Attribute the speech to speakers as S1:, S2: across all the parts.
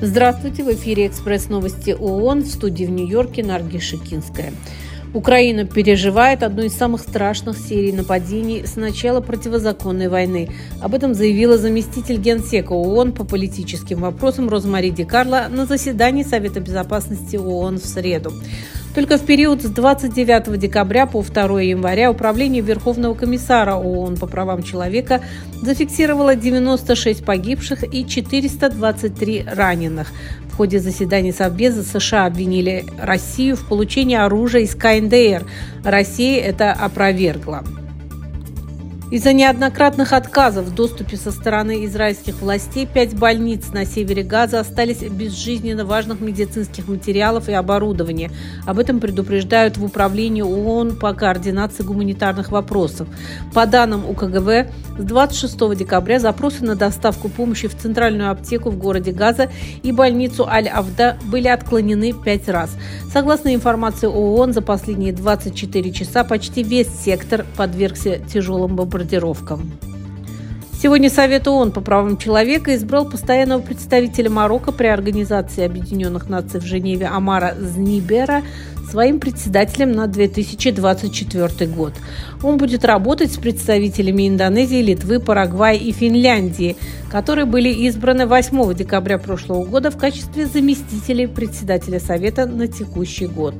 S1: Здравствуйте, в эфире «Экспресс новости ООН» в студии в Нью-Йорке Нарги Шикинская. Украина переживает одну из самых страшных серий нападений с начала противозаконной войны. Об этом заявила заместитель генсека ООН по политическим вопросам Розмари Ди Карло на заседании Совета безопасности ООН в среду. Только в период с 29 декабря по 2 января Управление Верховного комиссара ООН по правам человека зафиксировало 96 погибших и 423 раненых. В ходе заседаний Совбеза США обвинили Россию в получении оружия из КНДР. Россия это опровергла. Из-за неоднократных отказов в доступе со стороны израильских властей пять больниц на севере Газа остались без жизненно важных медицинских материалов и оборудования. Об этом предупреждают в Управлении ООН по координации гуманитарных вопросов. По данным УКГВ, с 26 декабря запросы на доставку помощи в центральную аптеку в городе Газа и больницу Аль-Авда были отклонены пять раз. Согласно информации ООН, за последние 24 часа почти весь сектор подвергся тяжелым бомбардировкам. Сегодня Совет ООН по правам человека избрал постоянного представителя Марокко при Организации Объединенных Наций в Женеве Амара Знибера своим председателем на 2024 год. Он будет работать с представителями Индонезии, Литвы, Парагвая и Финляндии, которые были избраны 8 декабря прошлого года в качестве заместителей председателя Совета на текущий год.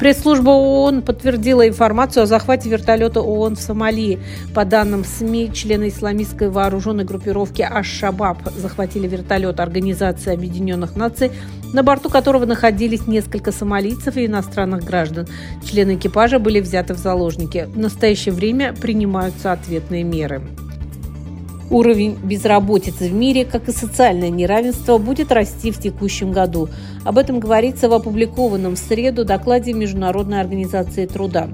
S1: Пресс-служба ООН подтвердила информацию о захвате вертолета ООН в Сомали. По данным СМИ, члены исламистской вооруженной группировки Аш-Шабаб захватили вертолет Организации Объединенных Наций, на борту которого находились несколько сомалийцев и иностранных граждан. Члены экипажа были взяты в заложники. В настоящее время принимаются ответные меры. Уровень безработицы в мире, как и социальное неравенство, будет расти в текущем году. Об этом говорится в опубликованном в среду докладе Международной организации труда.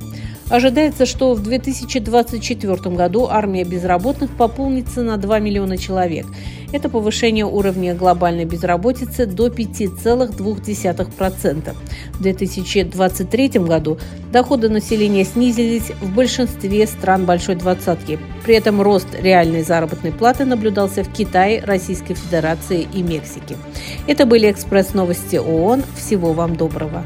S1: Ожидается, что в 2024 году армия безработных пополнится на 2 миллиона человек. Это повышение уровня глобальной безработицы до 5,2%. В 2023 году доходы населения снизились в большинстве стран Большой Двадцатки. При этом рост реальной заработной платы наблюдался в Китае, Российской Федерации и Мексике. Это были экспресс-новости ООН. Всего вам доброго.